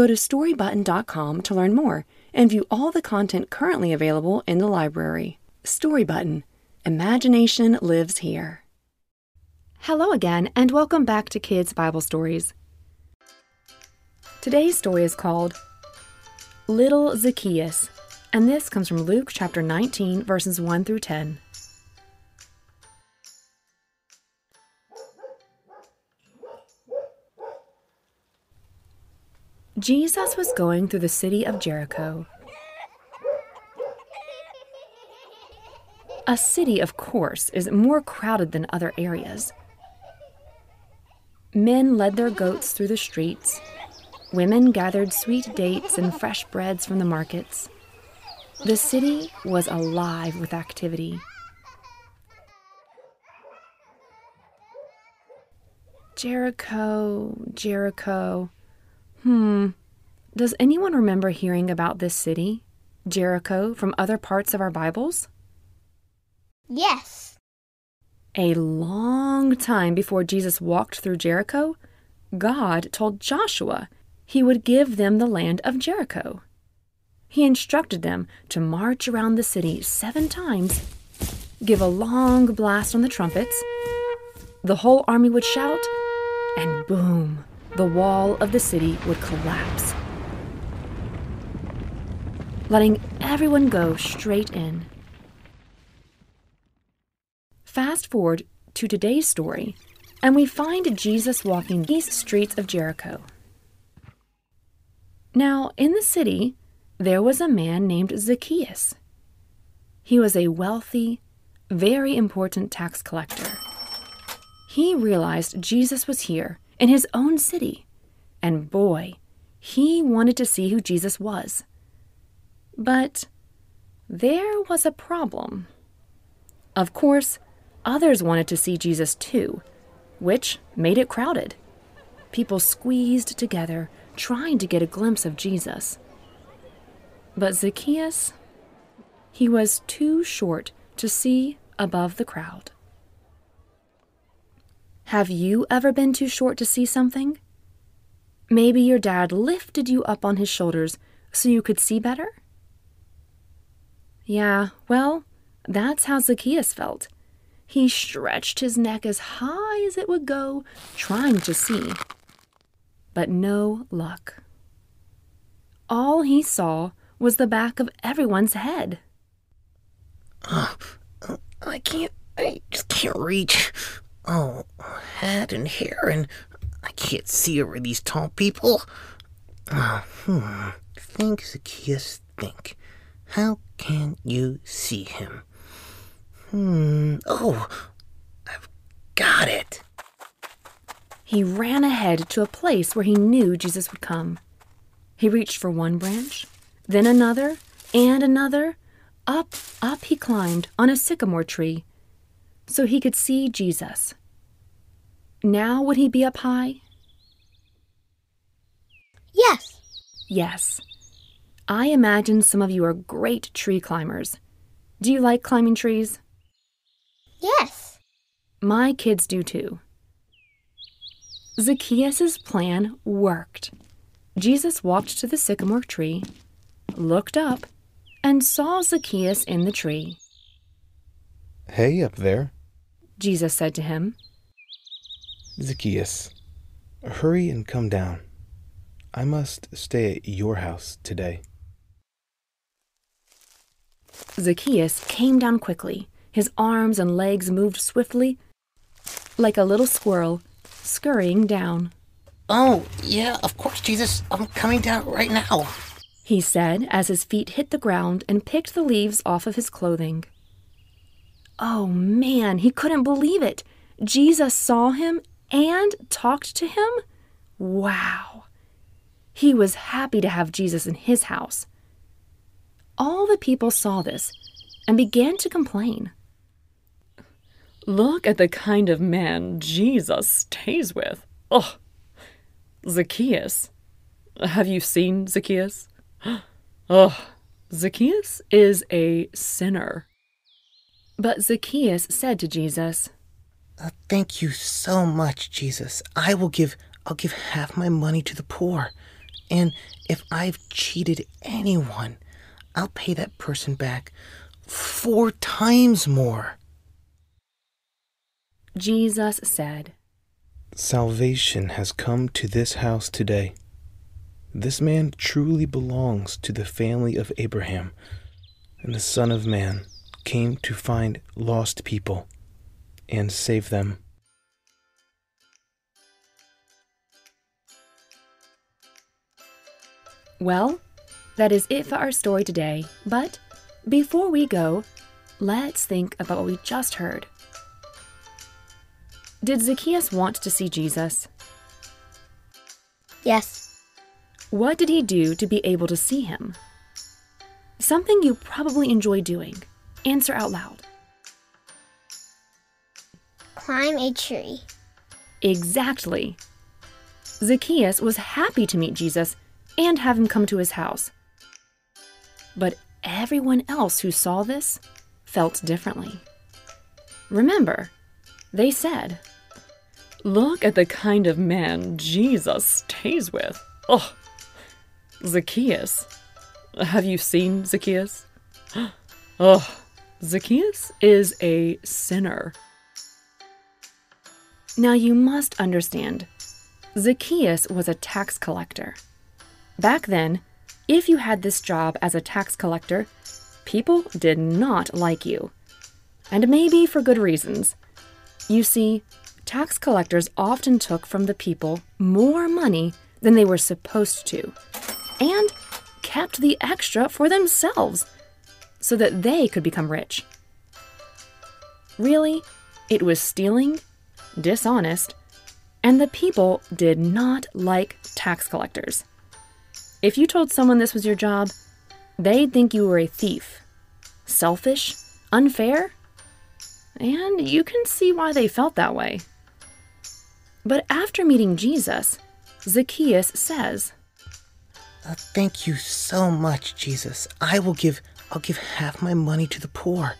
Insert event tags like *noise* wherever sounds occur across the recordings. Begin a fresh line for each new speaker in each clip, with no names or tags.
Go to storybutton.com to learn more and view all the content currently available in the library. Storybutton Imagination lives here. Hello again, and welcome back to Kids Bible Stories. Today's story is called Little Zacchaeus, and this comes from Luke chapter 19, verses 1 through 10. Jesus was going through the city of Jericho. A city, of course, is more crowded than other areas. Men led their goats through the streets. Women gathered sweet dates and fresh breads from the markets. The city was alive with activity. Jericho, Jericho. Hmm. Does anyone remember hearing about this city, Jericho, from other parts of our Bibles?
Yes.
A long time before Jesus walked through Jericho, God told Joshua he would give them the land of Jericho. He instructed them to march around the city seven times, give a long blast on the trumpets, the whole army would shout, and boom, the wall of the city would collapse, letting everyone go straight in. Fast forward to today's story, and we find Jesus walking these streets of Jericho. Now, in the city, there was a man named Zacchaeus. He was a wealthy, very important tax collector. He realized Jesus was here in his own city, and boy, he wanted to see who Jesus was. But there was a problem. Of course, Others wanted to see Jesus too, which made it crowded. People squeezed together, trying to get a glimpse of Jesus. But Zacchaeus, he was too short to see above the crowd. Have you ever been too short to see something? Maybe your dad lifted you up on his shoulders so you could see better? Yeah, well, that's how Zacchaeus felt. He stretched his neck as high as it would go, trying to see. But no luck. All he saw was the back of everyone's head.
Oh, I can't, I just can't reach. Oh, head and hair, and I can't see over these tall people. Oh, hmm. Think, Zacchaeus, think. How can you see him? Hmm. Oh, I've got it.
He ran ahead to a place where he knew Jesus would come. He reached for one branch, then another, and another. Up, up he climbed on a sycamore tree so he could see Jesus. Now would he be up high?
Yes.
Yes. I imagine some of you are great tree climbers. Do you like climbing trees?
Yes.
My kids do too. Zacchaeus' plan worked. Jesus walked to the sycamore tree, looked up, and saw Zacchaeus in the tree.
Hey, up there,
Jesus said to him,
Zacchaeus, hurry and come down. I must stay at your house today.
Zacchaeus came down quickly his arms and legs moved swiftly, like a little squirrel, scurrying down.
Oh, yeah, of course, Jesus. I'm coming down right now.
He said as his feet hit the ground and picked the leaves off of his clothing. Oh man, he couldn't believe it. Jesus saw him and talked to him? Wow. He was happy to have Jesus in his house. All the people saw this and began to complain. Look at the kind of man Jesus stays with. Ugh. Zacchaeus. Have you seen Zacchaeus? *gasps* Ugh. Zacchaeus is a sinner. But Zacchaeus said to Jesus,
Uh, thank you so much, Jesus. I will give I'll give half my money to the poor. And if I've cheated anyone, I'll pay that person back four times more.
Jesus said,
Salvation has come to this house today. This man truly belongs to the family of Abraham, and the Son of Man came to find lost people and save them.
Well, that is it for our story today. But before we go, let's think about what we just heard. Did Zacchaeus want to see Jesus?
Yes.
What did he do to be able to see him? Something you probably enjoy doing. Answer out loud.
Climb a tree.
Exactly. Zacchaeus was happy to meet Jesus and have him come to his house. But everyone else who saw this felt differently. Remember, they said, Look at the kind of man Jesus stays with. Ugh. Zacchaeus. Have you seen Zacchaeus? Ugh. *gasps* Oh, Zacchaeus is a sinner. Now you must understand, Zacchaeus was a tax collector. Back then, if you had this job as a tax collector, people did not like you. And maybe for good reasons. You see, tax collectors often took from the people more money than they were supposed to, and kept the extra for themselves so that they could become rich. Really, it was stealing, dishonest, and the people did not like tax collectors. If you told someone this was your job, they'd think you were a thief, selfish, unfair, and you can see why they felt that way. But after meeting Jesus, Zacchaeus says,
Uh, thank you so much, Jesus. I will give I'll give half my money to the poor.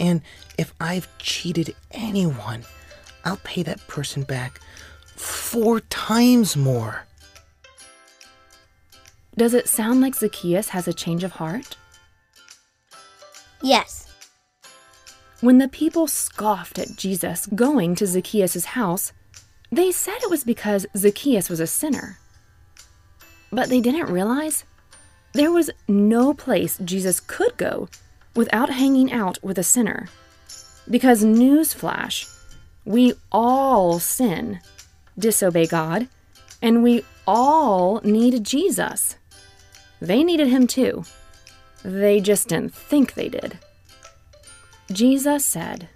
And if I've cheated anyone, I'll pay that person back four times more.
Does it sound like Zacchaeus has a change of heart?
Yes.
When the people scoffed at Jesus going to Zacchaeus' house, they said it was because Zacchaeus was a sinner. But they didn't realize there was no place Jesus could go without hanging out with a sinner. Because, newsflash, we all sin, disobey God, and we all need Jesus. They needed him too. They just didn't think they did. Jesus said,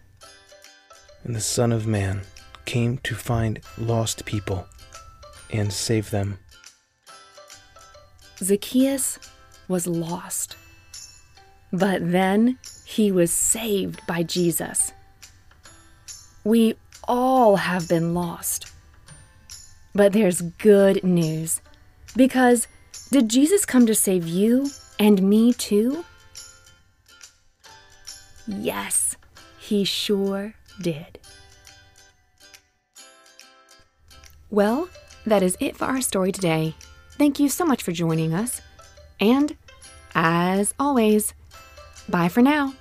And the Son of Man came to find lost people and save them.
Zacchaeus was lost. But then he was saved by Jesus. We all have been lost. But there's good news. Because did Jesus come to save you and me too? Yes, he sure did. Well, that is it for our story today. Thank you so much for joining us. And, as always, bye for now.